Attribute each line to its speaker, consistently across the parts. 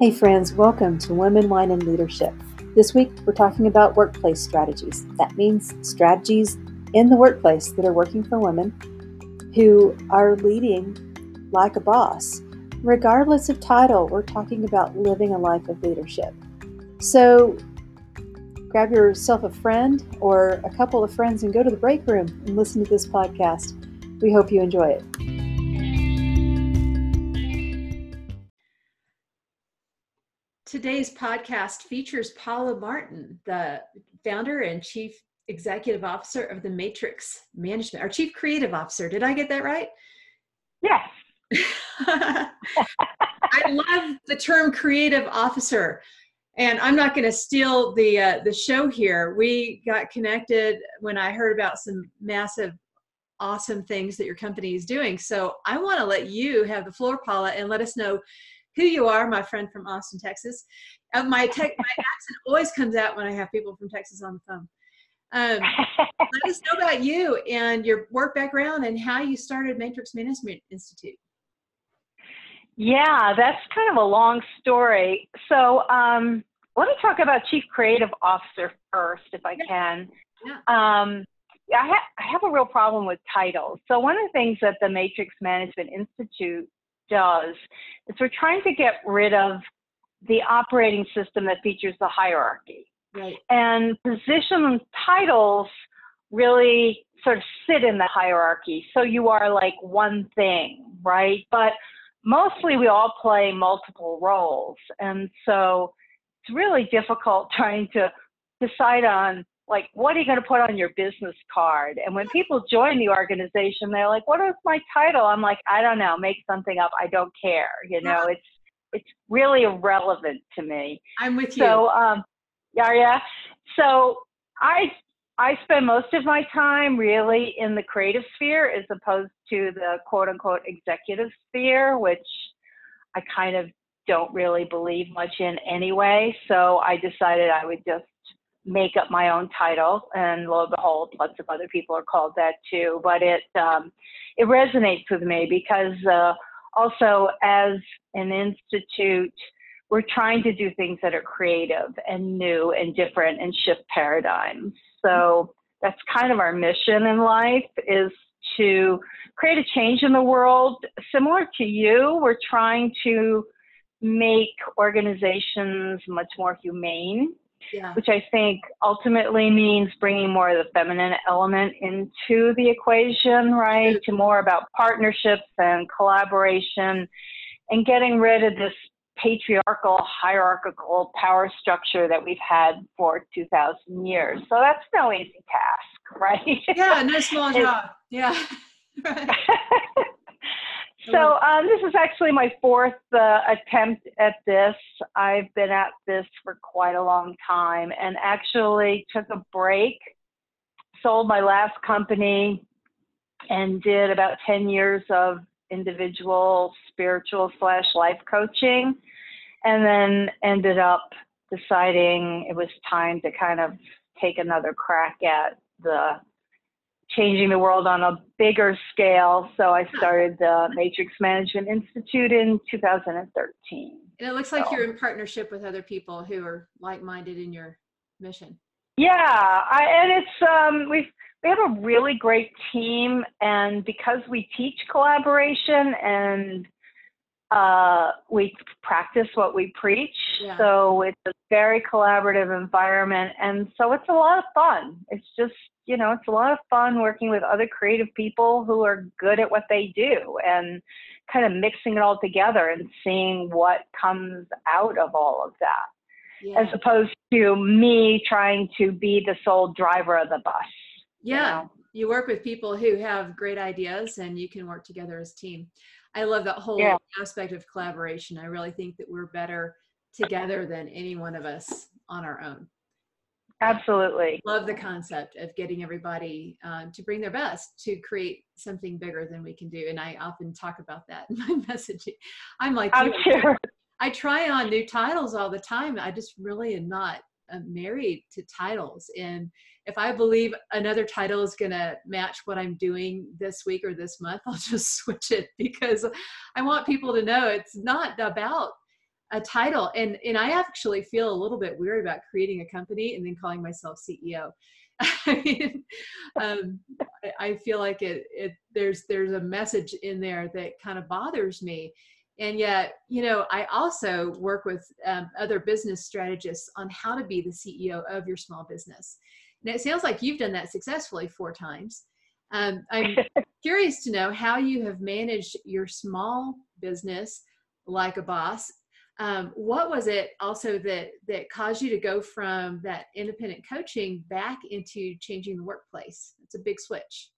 Speaker 1: Hey, friends, welcome to Women, Wine, and Leadership. This week, we're talking about workplace strategies. That means strategies in the workplace that are working for women who are leading like a boss. Regardless of title, we're talking about living a life of leadership. So, grab yourself a friend or a couple of friends and go to the break room and listen to this podcast. We hope you enjoy it. Today's podcast features Paula Martin, the founder and chief executive officer of the Matrix Management, our chief creative officer. Did I get that right?
Speaker 2: Yes.
Speaker 1: I love the term creative officer. And I'm not going to steal the uh, the show here. We got connected when I heard about some massive, awesome things that your company is doing. So I want to let you have the floor, Paula, and let us know who you are, my friend from Austin, Texas. Uh, my, tech, my accent always comes out when I have people from Texas on the phone. Um, let us know about you and your work background and how you started Matrix Management Institute.
Speaker 2: Yeah, that's kind of a long story. So um, let me talk about Chief Creative Officer first, if I can. Yeah. Um, I, ha- I have a real problem with titles. So one of the things that the Matrix Management Institute does is we're trying to get rid of the operating system that features the hierarchy.
Speaker 1: Right.
Speaker 2: And position titles really sort of sit in the hierarchy. So you are like one thing, right? But mostly we all play multiple roles. And so it's really difficult trying to decide on like what are you going to put on your business card? And when people join the organization they're like what is my title? I'm like i don't know make something up i don't care you know it's it's really irrelevant to me.
Speaker 1: I'm with you.
Speaker 2: so um yeah yeah so i i spend most of my time really in the creative sphere as opposed to the quote unquote executive sphere which i kind of don't really believe much in anyway. So i decided i would just make up my own title, and lo and behold, lots of other people are called that too. But it um, it resonates with me because uh, also as an institute, we're trying to do things that are creative and new and different and shift paradigms. So that's kind of our mission in life is to create a change in the world. Similar to you, we're trying to make organizations much more humane
Speaker 1: yeah.
Speaker 2: which I think ultimately means bringing more of the feminine element into the equation, right? To more about partnerships and collaboration and getting rid of this patriarchal, hierarchical power structure that we've had for 2,000 years. So that's no easy task, right?
Speaker 1: Yeah, no small job. Yeah.
Speaker 2: So um, this is actually my fourth uh, attempt at this. I've been at this for quite a long time and actually took a break, sold my last company, and did about 10 years of individual spiritual slash life coaching, and then ended up deciding it was time to kind of take another crack at the changing the world on a bigger scale. So I started the Matrix Management Institute in 2013.
Speaker 1: And it looks like so. you're in partnership with other people who are like-minded in your mission.
Speaker 2: Yeah, I, and it's um, we we have a really great team, and because we teach collaboration and uh, we practice what we preach, yeah. so it's a very collaborative environment, and so it's a lot of fun. It's just you know, it's a lot of fun working with other creative people who are good at what they do and kind of mixing it all together and seeing what comes out of all of that. Yeah. As opposed to me trying to be the sole driver of the bus.
Speaker 1: Yeah. You, know? you work with people who have great ideas and you can work together as a team. I love that whole yeah. aspect of collaboration. I really think that we're better together than any one of us on our own.
Speaker 2: Absolutely.
Speaker 1: Love the concept of getting everybody um, to bring their best to create something bigger than we can do. And I often talk about that in my messaging. I'm like,
Speaker 2: I'm sure.
Speaker 1: I try on new titles all the time. I just really am not uh, married to titles. And if I believe another title is going to match what I'm doing this week or this month, I'll just switch it because I want people to know it's not about a title and and i actually feel a little bit weird about creating a company and then calling myself ceo I mean, um, I feel like it, it there's there's a message in there that kind of bothers me. And yet you know i also work with um, other business strategists on how to be the ceo of your small business. And it sounds like you've done that successfully four times. Um, i'm curious to know how you have managed your small business like a boss um, what was it also that that caused you to go from that independent coaching back into changing the workplace? It's a big switch.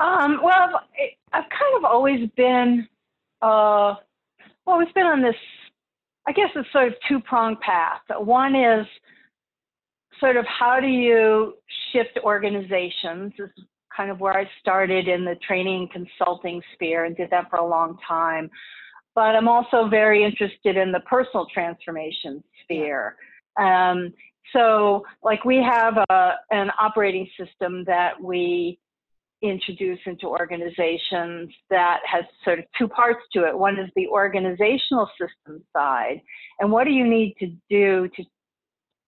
Speaker 2: Um, well i've kind of always been uh, well we've been on this i guess it's sort of two pronged path. One is sort of how do you shift organizations this is kind of where i started in the training consulting sphere and did that for a long time but I'm also very interested in the personal transformation sphere. Um, so, like, we have a, an operating system that we introduce into organizations that has sort of two parts to it. One is the organizational system side, and what do you need to do to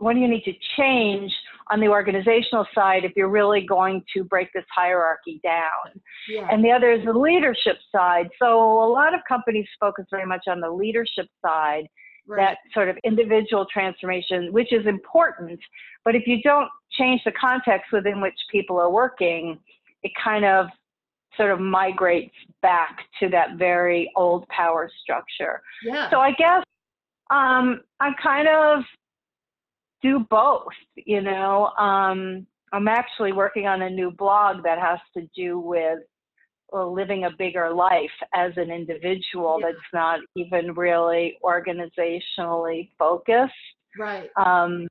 Speaker 2: what do you need to change on the organizational side if you're really going to break this hierarchy down? Yeah. And the other is the leadership side. So a lot of companies focus very much on the leadership side, right. that sort of individual transformation, which is important. But if you don't change the context within which people are working, it kind of sort of migrates back to that very old power structure. Yeah. So I guess um, I'm kind of do both, you know. Um, I'm actually working on a new blog that has to do with well, living a bigger life as an individual yeah. that's not even really organizationally focused.
Speaker 1: Right.
Speaker 2: Um,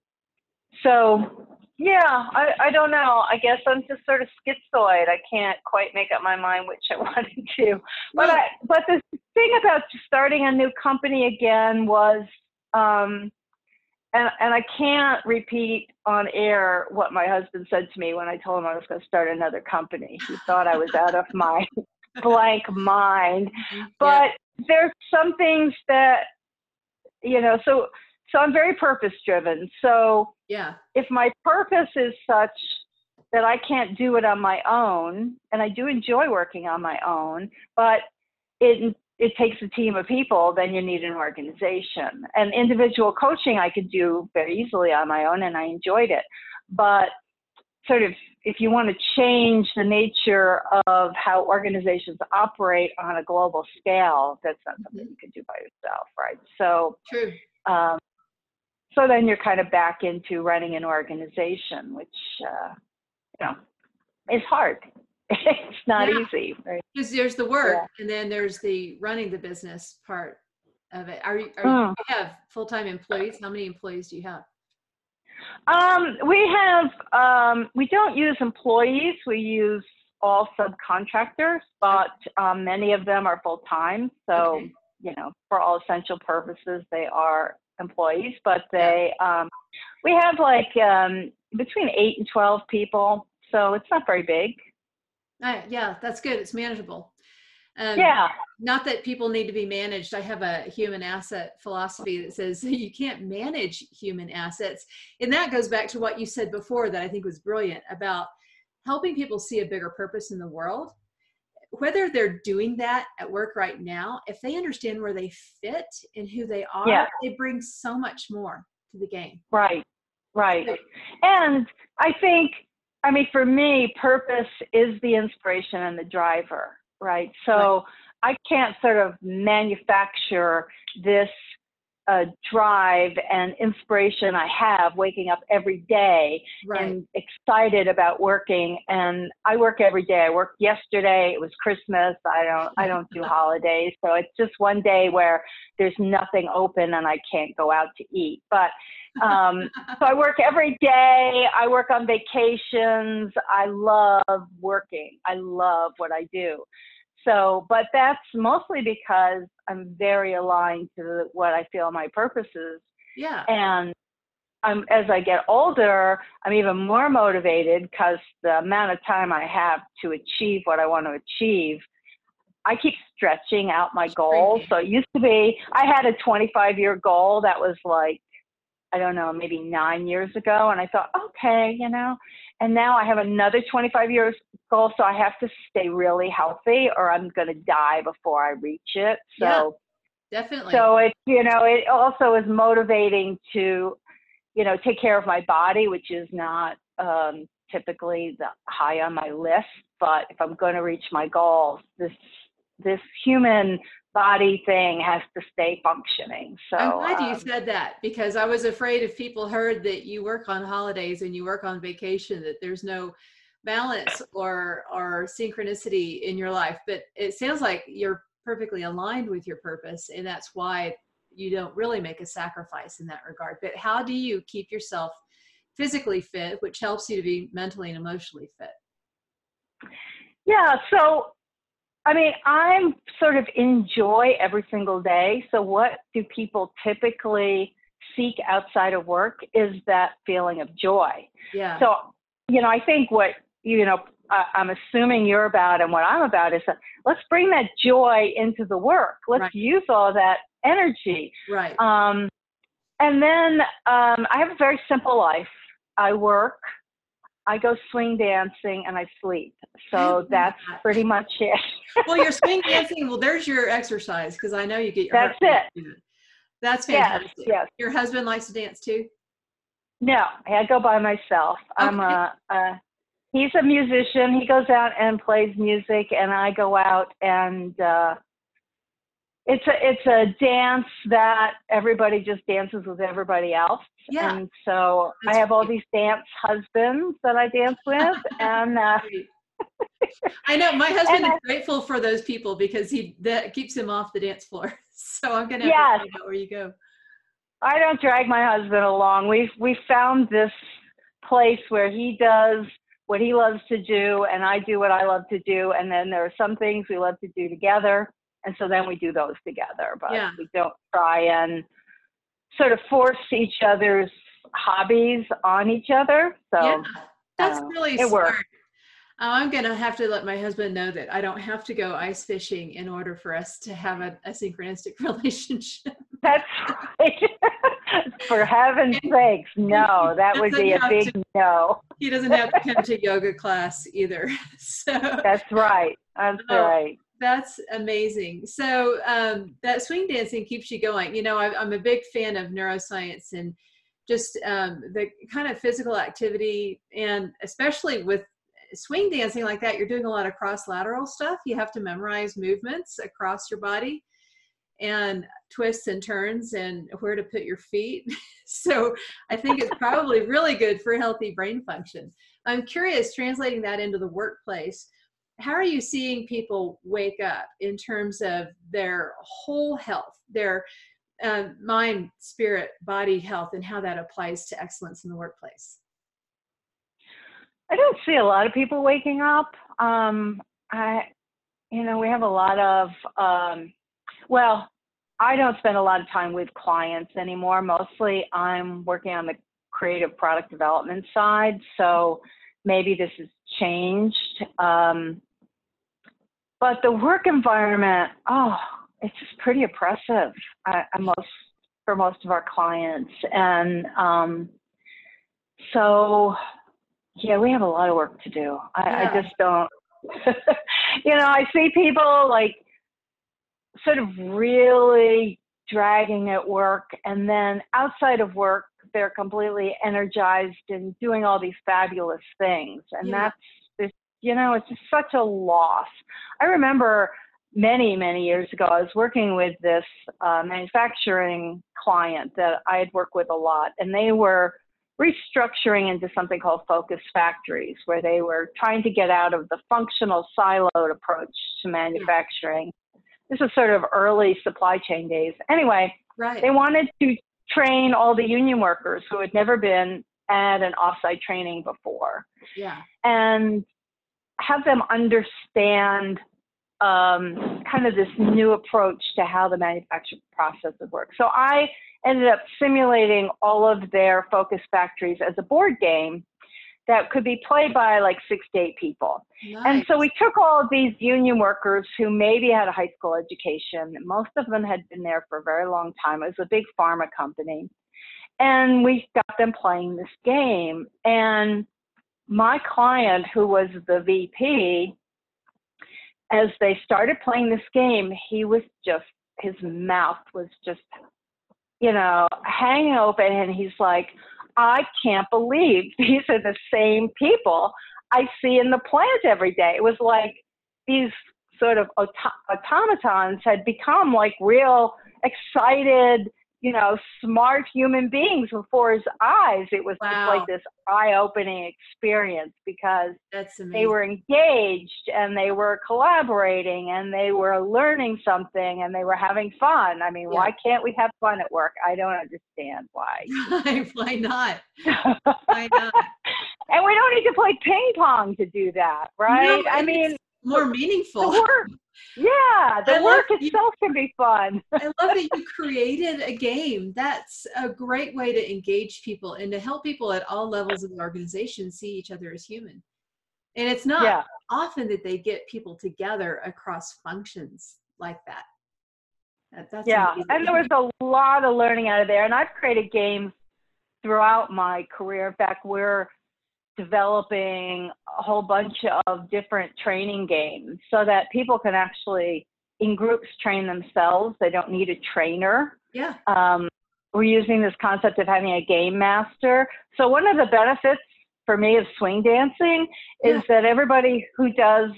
Speaker 2: so, yeah, I, I don't know. I guess I'm just sort of schizoid. I can't quite make up my mind which I wanted to. But I, but the thing about starting a new company again was um, and and I can't repeat on air what my husband said to me when I told him I was going to start another company. He thought I was out of my blank mind. Mm-hmm. But yeah. there's some things that you know, so so I'm very purpose driven. So
Speaker 1: yeah.
Speaker 2: If my purpose is such that I can't do it on my own, and I do enjoy working on my own, but it it takes a team of people, then you need an organization. And individual coaching I could do very easily on my own, and I enjoyed it. But sort of, if you want to change the nature of how organizations operate on a global scale, that's not something mm-hmm. you can do by yourself, right? So,
Speaker 1: True.
Speaker 2: Um, so then you're kind of back into running an organization, which uh, you know is hard. it's not yeah. easy right
Speaker 1: because there's the work yeah. and then there's the running the business part of it are you, are you hmm. have full-time employees how many employees do you have
Speaker 2: um, we have um, we don't use employees we use all subcontractors but um, many of them are full-time so okay. you know for all essential purposes they are employees but they yeah. Um, we have like um, between 8 and 12 people so it's not very big
Speaker 1: uh, yeah, that's good. It's manageable.
Speaker 2: Um, yeah.
Speaker 1: Not that people need to be managed. I have a human asset philosophy that says you can't manage human assets. And that goes back to what you said before that I think was brilliant about helping people see a bigger purpose in the world. Whether they're doing that at work right now, if they understand where they fit and who they are, yeah. they bring so much more to the game.
Speaker 2: Right, right. And I think I mean, for me, purpose is the inspiration and the driver, right? So right. I can't sort of manufacture this uh, drive and inspiration I have waking up every day right. and excited about working. And I work every day. I worked yesterday. It was Christmas. I don't I don't do holidays, so it's just one day where there's nothing open and I can't go out to eat. But um, so I work every day. I work on vacations. I love working. I love what I do. So, but that's mostly because I'm very aligned to what I feel my purpose is.
Speaker 1: Yeah.
Speaker 2: And I'm, as I get older, I'm even more motivated because the amount of time I have to achieve what I want to achieve I keep stretching out my goals. So it used to be I had a 25 year goal that was like I don't know, maybe nine years ago. And I thought, okay, you know, and now I have another 25 years goal. So I have to stay really healthy or I'm going to die before I reach it. So
Speaker 1: yeah, definitely.
Speaker 2: So it, you know, it also is motivating to, you know, take care of my body, which is not um, typically the high on my list. But if I'm going to reach my goals, this this human body thing has to stay functioning. So
Speaker 1: I'm glad
Speaker 2: um,
Speaker 1: you said that because I was afraid if people heard that you work on holidays and you work on vacation that there's no balance or or synchronicity in your life. But it sounds like you're perfectly aligned with your purpose and that's why you don't really make a sacrifice in that regard. But how do you keep yourself physically fit, which helps you to be mentally and emotionally fit?
Speaker 2: Yeah, so I mean, I'm sort of enjoy every single day. So, what do people typically seek outside of work is that feeling of joy.
Speaker 1: Yeah.
Speaker 2: So, you know, I think what, you know, I'm assuming you're about and what I'm about is that let's bring that joy into the work. Let's right. use all that energy.
Speaker 1: Right.
Speaker 2: Um, and then um, I have a very simple life. I work, I go swing dancing and I sleep. So that's pretty much it.
Speaker 1: well, you're swing dancing. Well, there's your exercise because I know you get your.
Speaker 2: That's it.
Speaker 1: That's fantastic.
Speaker 2: Yes, yes.
Speaker 1: Your husband likes to dance too.
Speaker 2: No, I go by myself. Okay. I'm a, a. He's a musician. He goes out and plays music, and I go out and uh, it's a it's a dance that everybody just dances with everybody else.
Speaker 1: Yeah.
Speaker 2: And so That's I have all these dance husbands that I dance with, and uh,
Speaker 1: I know my husband is I, grateful for those people because he that keeps him off the dance floor. So I'm gonna yes. find out where you go.
Speaker 2: I don't drag my husband along. We we found this place where he does what he loves to do, and I do what I love to do, and then there are some things we love to do together and so then we do those together but
Speaker 1: yeah.
Speaker 2: we don't try and sort of force each other's hobbies on each other so
Speaker 1: yeah, that's uh, really
Speaker 2: it
Speaker 1: smart works. Oh, I'm going to have to let my husband know that I don't have to go ice fishing in order for us to have a, a synchronistic relationship.
Speaker 2: That's right. for heaven's sakes, no, that would be a big
Speaker 1: to,
Speaker 2: no.
Speaker 1: He doesn't have to come to yoga class either. So
Speaker 2: That's right. That's oh, right.
Speaker 1: That's amazing. So um, that swing dancing keeps you going. You know, I, am a big fan of neuroscience and just um, the kind of physical activity, and especially with swing dancing like that, you're doing a lot of cross lateral stuff. You have to memorize movements across your body and twists and turns and where to put your feet. so I think it's probably really good for healthy brain function. I'm curious, translating that into the workplace how are you seeing people wake up in terms of their whole health, their uh, mind, spirit, body health, and how that applies to excellence in the workplace?
Speaker 2: I don't see a lot of people waking up. Um, I, you know, we have a lot of, um, well, I don't spend a lot of time with clients anymore. Mostly I'm working on the creative product development side. So maybe this has changed. Um, but the work environment, oh, it's just pretty oppressive. I, I most for most of our clients, and um, so yeah, we have a lot of work to do. I, yeah. I just don't. you know, I see people like sort of really dragging at work, and then outside of work, they're completely energized and doing all these fabulous things, and yeah. that's you know, it's just such a loss. I remember many, many years ago, I was working with this uh, manufacturing client that I had worked with a lot, and they were restructuring into something called focus factories, where they were trying to get out of the functional siloed approach to manufacturing. This is sort of early supply chain days. Anyway,
Speaker 1: right.
Speaker 2: they wanted to train all the union workers who had never been at an offsite training before.
Speaker 1: Yeah.
Speaker 2: And have them understand um, kind of this new approach to how the manufacturing process would work. So I ended up simulating all of their focus factories as a board game that could be played by like six to eight people.
Speaker 1: Nice.
Speaker 2: And so we took all of these union workers who maybe had a high school education. Most of them had been there for a very long time. It was a big pharma company. And we got them playing this game. And my client, who was the VP, as they started playing this game, he was just, his mouth was just, you know, hanging open. And he's like, I can't believe these are the same people I see in the plant every day. It was like these sort of auto- automatons had become like real excited, you know, smart human beings before his eyes. It was
Speaker 1: Wow.
Speaker 2: just like this eye-opening experience because
Speaker 1: That's
Speaker 2: they were engaged and they were collaborating and they were learning something and they were having fun. I mean,
Speaker 1: Yeah.
Speaker 2: why can't we have fun at work? I don't understand why.
Speaker 1: Why not? Why not?
Speaker 2: and we don't need to play ping pong to do that, right?
Speaker 1: No,
Speaker 2: I mean,
Speaker 1: more
Speaker 2: the
Speaker 1: meaningful.
Speaker 2: work, yeah, the
Speaker 1: I
Speaker 2: work
Speaker 1: you-
Speaker 2: itself can be fun.
Speaker 1: I love that you created a game. That's a great way to engage people and to help people at all levels of the organization see each other as human. And it's not
Speaker 2: Yeah,
Speaker 1: often that they get people together across functions like that. That- that's
Speaker 2: yeah.
Speaker 1: amazing.
Speaker 2: And there was a lot of learning out of there. And I've created games throughout my career. In fact, we're developing a whole bunch of different training games so that people can actually, in groups, train themselves. They don't need a trainer.
Speaker 1: yeah,
Speaker 2: um, we're using this concept of having a game master. So one of the benefits for me of swing dancing is
Speaker 1: Yeah.
Speaker 2: that everybody who does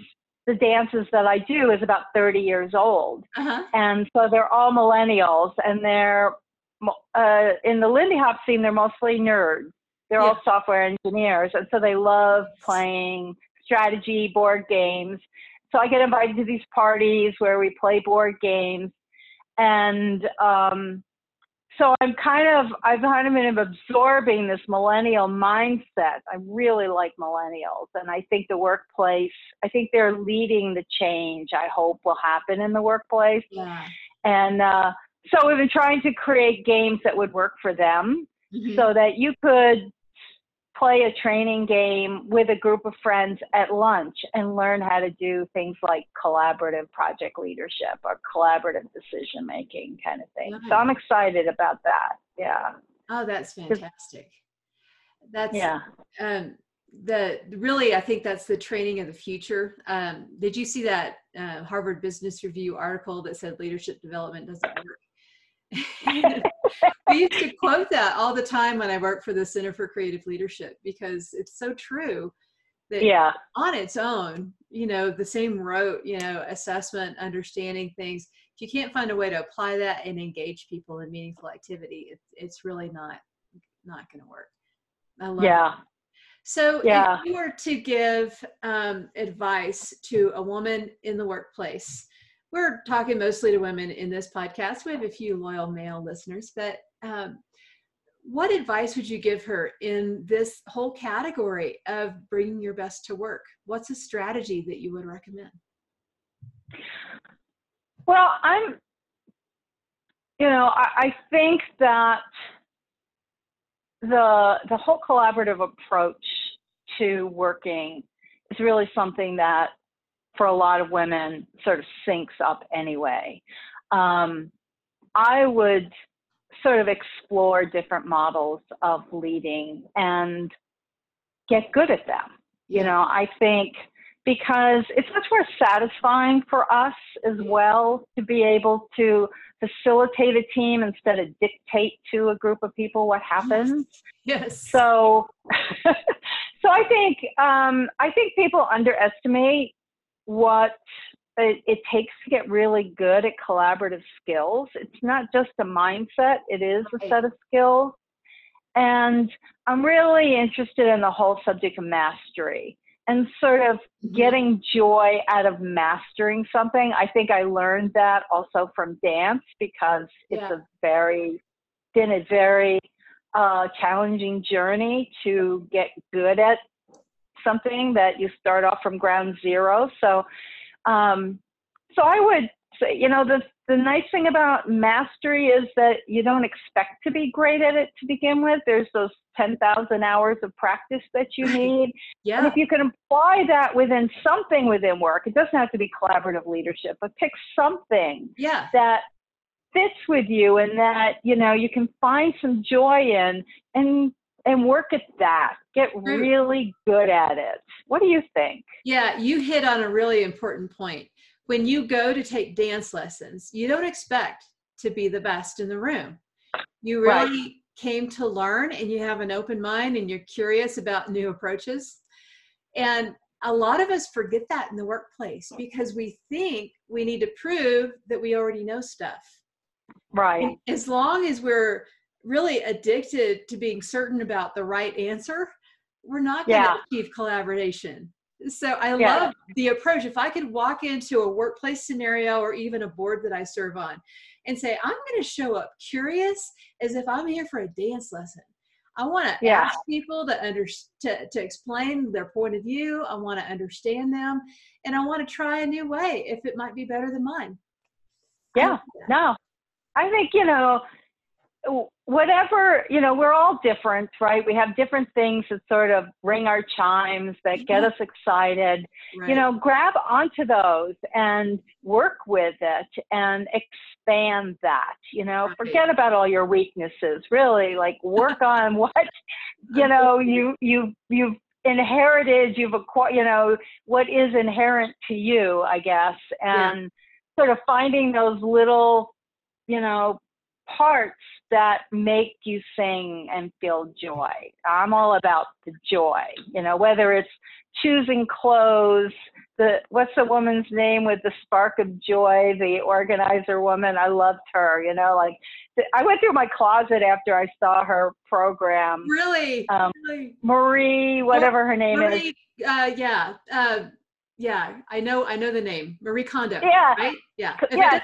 Speaker 2: the dances that I do is about 30 years old.
Speaker 1: uh-huh.
Speaker 2: And so they're all millennials and they're uh, in the Lindy Hop scene, they're mostly nerds. They're all software engineers. And so they love playing strategy board games. So I get invited to these parties where we play board games. And um, so I'm kind of, I've kind of been absorbing this millennial mindset. I really like millennials. And I think the workplace, I think they're leading the change I hope will happen in the workplace.
Speaker 1: Yeah.
Speaker 2: And uh, so we've been trying to create games that would work for them
Speaker 1: Mhm.
Speaker 2: so that you could play a training game with a group of friends at lunch and learn how to do things like collaborative project leadership or collaborative decision making kind of thing. So I'm excited about that. Yeah.
Speaker 1: oh, that's fantastic. That's
Speaker 2: Yeah.
Speaker 1: um, the really i think that's the training of the future um, did you see that uh, harvard business review article that said leadership development doesn't work we used to quote that all the time when i worked for the center for creative leadership because it's so true that
Speaker 2: Yeah.
Speaker 1: on its own you know the same rote you know assessment understanding things if you can't find a way to apply that and engage people in meaningful activity it's, it's really not not going to work I love
Speaker 2: Yeah.
Speaker 1: that. So,
Speaker 2: Yeah.
Speaker 1: if you were to give um, advice to a woman in the workplace, we're talking mostly to women in this podcast. We have a few loyal male listeners, but um, what advice would you give her in this whole category of bringing your best to work? What's a strategy that you would recommend?
Speaker 2: Well, I'm, you know, I, I think that the the whole collaborative approach to working is really something that, for a lot of women, sort of syncs up anyway. Um, I would sort of explore different models of leading and get good at them. You know, I think because it's much more satisfying for us as well to be able to facilitate a team instead of dictate to a group of people what happens.
Speaker 1: Yes.
Speaker 2: So, so I think um, I think people underestimate what it, it takes to get really good at collaborative skills. It's not just a mindset; it is a set of skills. And I'm really interested in the whole subject of mastery and sort of
Speaker 1: Mhm.
Speaker 2: getting joy out of mastering something. I think I learned that also from dance because it's
Speaker 1: Yeah.
Speaker 2: a very been a very uh, challenging journey to get good at something that you start off from ground zero. So, um, so I would say, you know, the the nice thing about mastery is that you don't expect to be great at it to begin with. There's those 10,000 hours of practice that you need.
Speaker 1: yeah.
Speaker 2: And if you can apply that within something within work, it doesn't have to be collaborative leadership, but pick something
Speaker 1: yeah.
Speaker 2: that fits with you and that, you know, you can find some joy in and and work at that. Get hmm. really good at it. What do you think?
Speaker 1: Yeah, you hit on a really important point. When you go to take dance lessons, you don't expect to be the best in the room. You really right. came to learn and you have an open mind and you're curious about new approaches. And a lot of us forget that in the workplace because we think we need to prove that we already know stuff.
Speaker 2: Right.
Speaker 1: And as long as we're really addicted to being certain about the right answer, we're not going to yeah. achieve collaboration. So I yeah. love the approach. If I could walk into a workplace scenario or even a board that I serve on and say, I'm going to show up curious as if I'm here for a dance lesson. I want to yeah. ask people to under to, to explain their point of view. I want to understand them, and I want to try a new way if it might be better than mine.
Speaker 2: Yeah, no, I think you know whatever you know we're all different right? We have different things that sort of ring our chimes that mm-hmm. get us excited. Right. you know grab onto those and work with it and expand that you know? Right. forget about all your weaknesses really. Like work on what you know you you you've inherited you've acquired you know what is inherent to you i guess. And yeah. sort of finding those little you know parts that make you sing and feel joy. I'm all about the joy, you know, whether it's choosing clothes, the what's the woman's name with the spark of joy, the organizer woman, I loved her, you know, like I went through my closet after I saw her program.
Speaker 1: Really?
Speaker 2: Um,
Speaker 1: really?
Speaker 2: Marie, whatever her name
Speaker 1: Marie, is. Uh, yeah. Uh, yeah, I know. I know the name Marie Kondo.
Speaker 2: Yeah,
Speaker 1: right. Yeah.
Speaker 2: If yeah.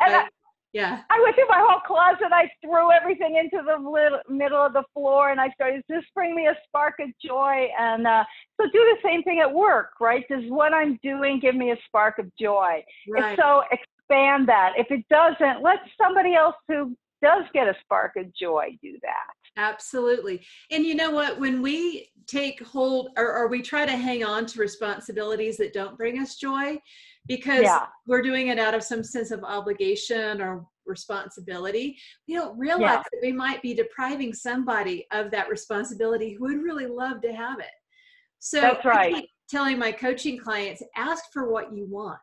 Speaker 2: yeah.
Speaker 1: You, yeah.
Speaker 2: I went through my whole closet. I threw everything into the little, middle of the floor and I started, just bring me a spark of joy? And uh, so do the same thing at work, right? Does what I'm doing give me a spark of joy?
Speaker 1: Right.
Speaker 2: If so, expand that. If it doesn't, let somebody else who does get a spark of joy do that.
Speaker 1: Absolutely. And you know what? When we take hold or, or we try to hang on to responsibilities that don't bring us joy, because yeah. we're doing it out of some sense of obligation or responsibility. We don't realize yeah. that we might be depriving somebody of that responsibility who would really love to have it. So
Speaker 2: that's right.
Speaker 1: telling my coaching clients, ask for what you want.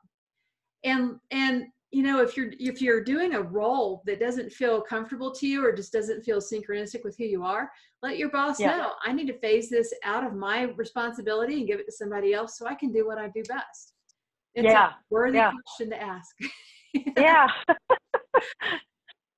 Speaker 1: And and you know, if you're if you're doing a role that doesn't feel comfortable to you or just doesn't feel synchronistic with who you are, let your boss yeah. know. I need to phase this out of my responsibility and give it to somebody else so I can do what I do best. It's yeah. a worthy yeah. question to ask.
Speaker 2: yeah.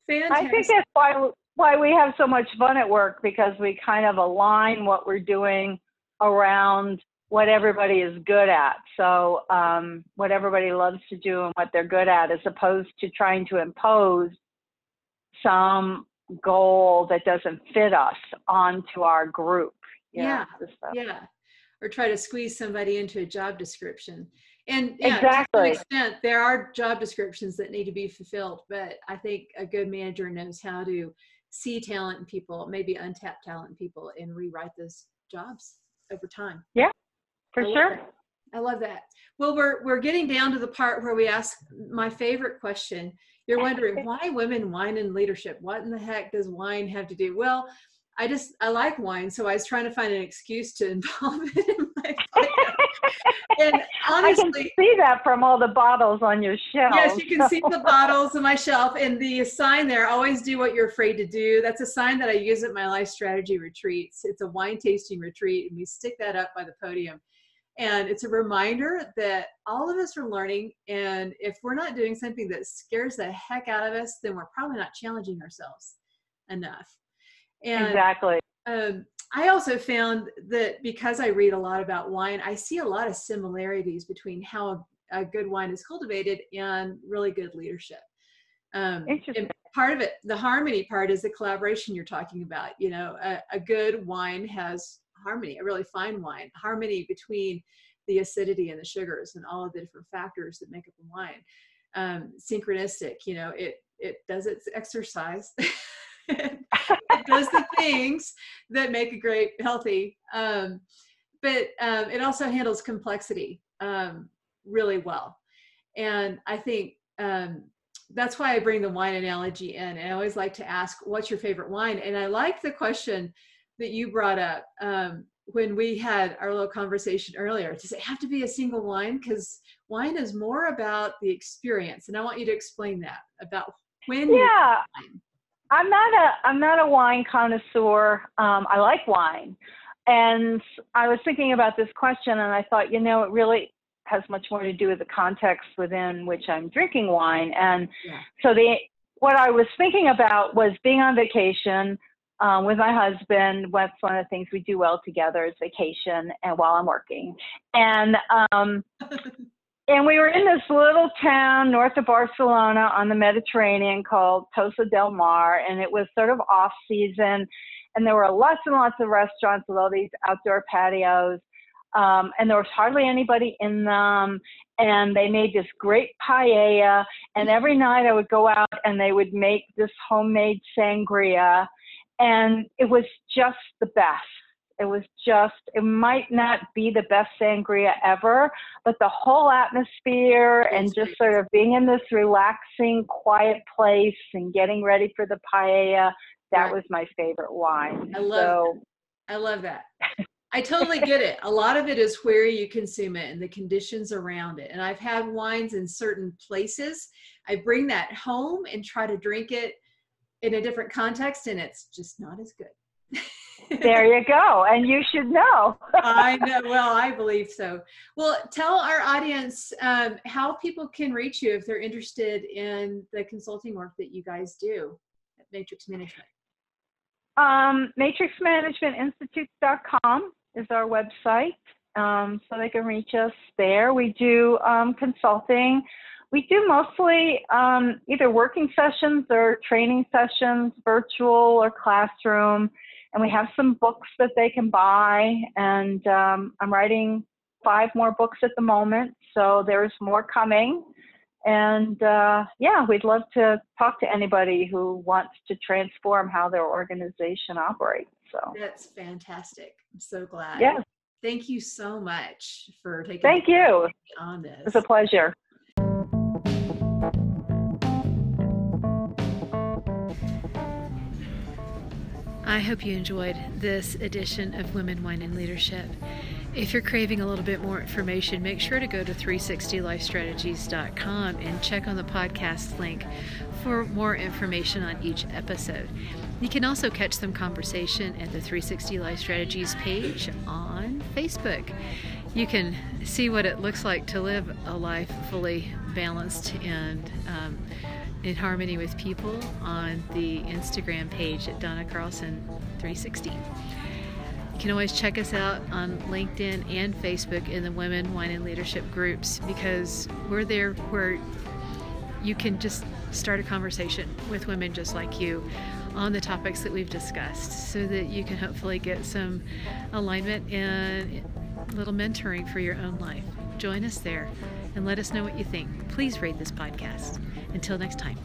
Speaker 1: Fantastic.
Speaker 2: I think that's why why we have so much fun at work because we kind of align what we're doing around what everybody is good at. So um, what everybody loves to do and what they're good at, as opposed to trying to impose some goal that doesn't fit us onto our group.
Speaker 1: yeah, yeah, or try to squeeze somebody into a job description. And yeah,
Speaker 2: exactly.
Speaker 1: to extent, there are job descriptions that need to be fulfilled, but I think a good manager knows how to see talent in people, maybe untapped talent in people, and rewrite those jobs over time.
Speaker 2: Yeah, for
Speaker 1: I
Speaker 2: sure.
Speaker 1: I love that. Well, we're we're getting down to the part where we ask my favorite question. You're wondering why women wine in leadership? What in the heck does wine have to do? Well, I just I like wine, so I was trying to find an excuse to involve it in
Speaker 2: and honestly, I can see that from all the bottles on your shelf.
Speaker 1: Yes, you can see the bottles on my shelf, and the sign there. Always do what you're afraid to do. That's a sign that I use at my life strategy retreats. It's a wine tasting retreat, and we stick that up by the podium. And it's a reminder that all of us are learning, and if we're not doing something that scares the heck out of us, then we're probably not challenging ourselves enough.
Speaker 2: And, exactly.
Speaker 1: Um, I also found that because I read a lot about wine, I see a lot of similarities between how a, a good wine is cultivated and really good leadership. Um, and part of it, the harmony part, is the collaboration you're talking about. You know, a, a good wine has harmony, a really fine wine, harmony between the acidity and the sugars and all of the different factors that make up a wine. um, synchronistic. You know, it it does its exercise. it does the things that make a great healthy. Um, but um, it also handles complexity um, really well. And I think um, that's why I bring the wine analogy in. And I always like to ask, what's your favorite wine? And I like the question that you brought up um, when we had our little conversation earlier. Does it have to be a single wine? Because wine is more about the experience. And I want you to explain that about when.
Speaker 2: Yeah. I'm not a I'm not a wine connoisseur. Um, I like wine, and I was thinking about this question, and I thought, you know, it really has much more to do with the context within which I'm drinking wine. And yeah. so the what I was thinking about was being on vacation um, with my husband. That's one of the things we do well together is vacation and while I'm working. And um, and we were in this little town north of Barcelona on the Mediterranean called Tossa del Mar, and it was sort of off season, and there were lots and lots of restaurants with all these outdoor patios, um, and there was hardly anybody in them. And they made this great paella, and every night I would go out and they would make this homemade sangria, and it was just the best it was just, it might not be the best sangria ever, but the whole atmosphere and just sort of being in this relaxing, quiet place and getting ready for the paella, that was my favorite wine.
Speaker 1: I love so, that. I love that. I totally get it. A lot of it is where you consume it and the conditions around it. And I've had wines in certain places. I bring that home and try to drink it in a different context, and it's just not as good.
Speaker 2: there you go. And you should know.
Speaker 1: I know. Well, I believe so. Well, tell our audience um, how people can reach you if they're interested in the consulting work that you guys do at Matrix Management.
Speaker 2: Um, MatrixManagementInstitute.com is our website. Um, so they can reach us there. We do um, consulting. We do mostly um, either working sessions or training sessions, virtual or classroom and we have some books that they can buy. And um, I'm writing five more books at the moment, so there's more coming. And uh, yeah, we'd love to talk to anybody who wants to transform how their organization operates. So
Speaker 1: that's fantastic. I'm so glad.
Speaker 2: Yes.
Speaker 1: Thank you so much for taking.
Speaker 2: Thank you.
Speaker 1: On this,
Speaker 2: it's a pleasure.
Speaker 3: I hope you enjoyed this edition of Women, Wine, and Leadership. If you're craving a little bit more information, make sure to go to 360lifestrategies.com and check on the podcast link for more information on each episode. You can also catch some conversation at the 360 Life Strategies page on Facebook. You can see what it looks like to live a life fully balanced and um, in harmony with people on the Instagram page at Donna Carlson 360. You can always check us out on LinkedIn and Facebook in the Women, Wine, and Leadership groups because we're there where you can just start a conversation with women just like you on the topics that we've discussed so that you can hopefully get some alignment and a little mentoring for your own life. Join us there and let us know what you think. Please rate this podcast. Until next time.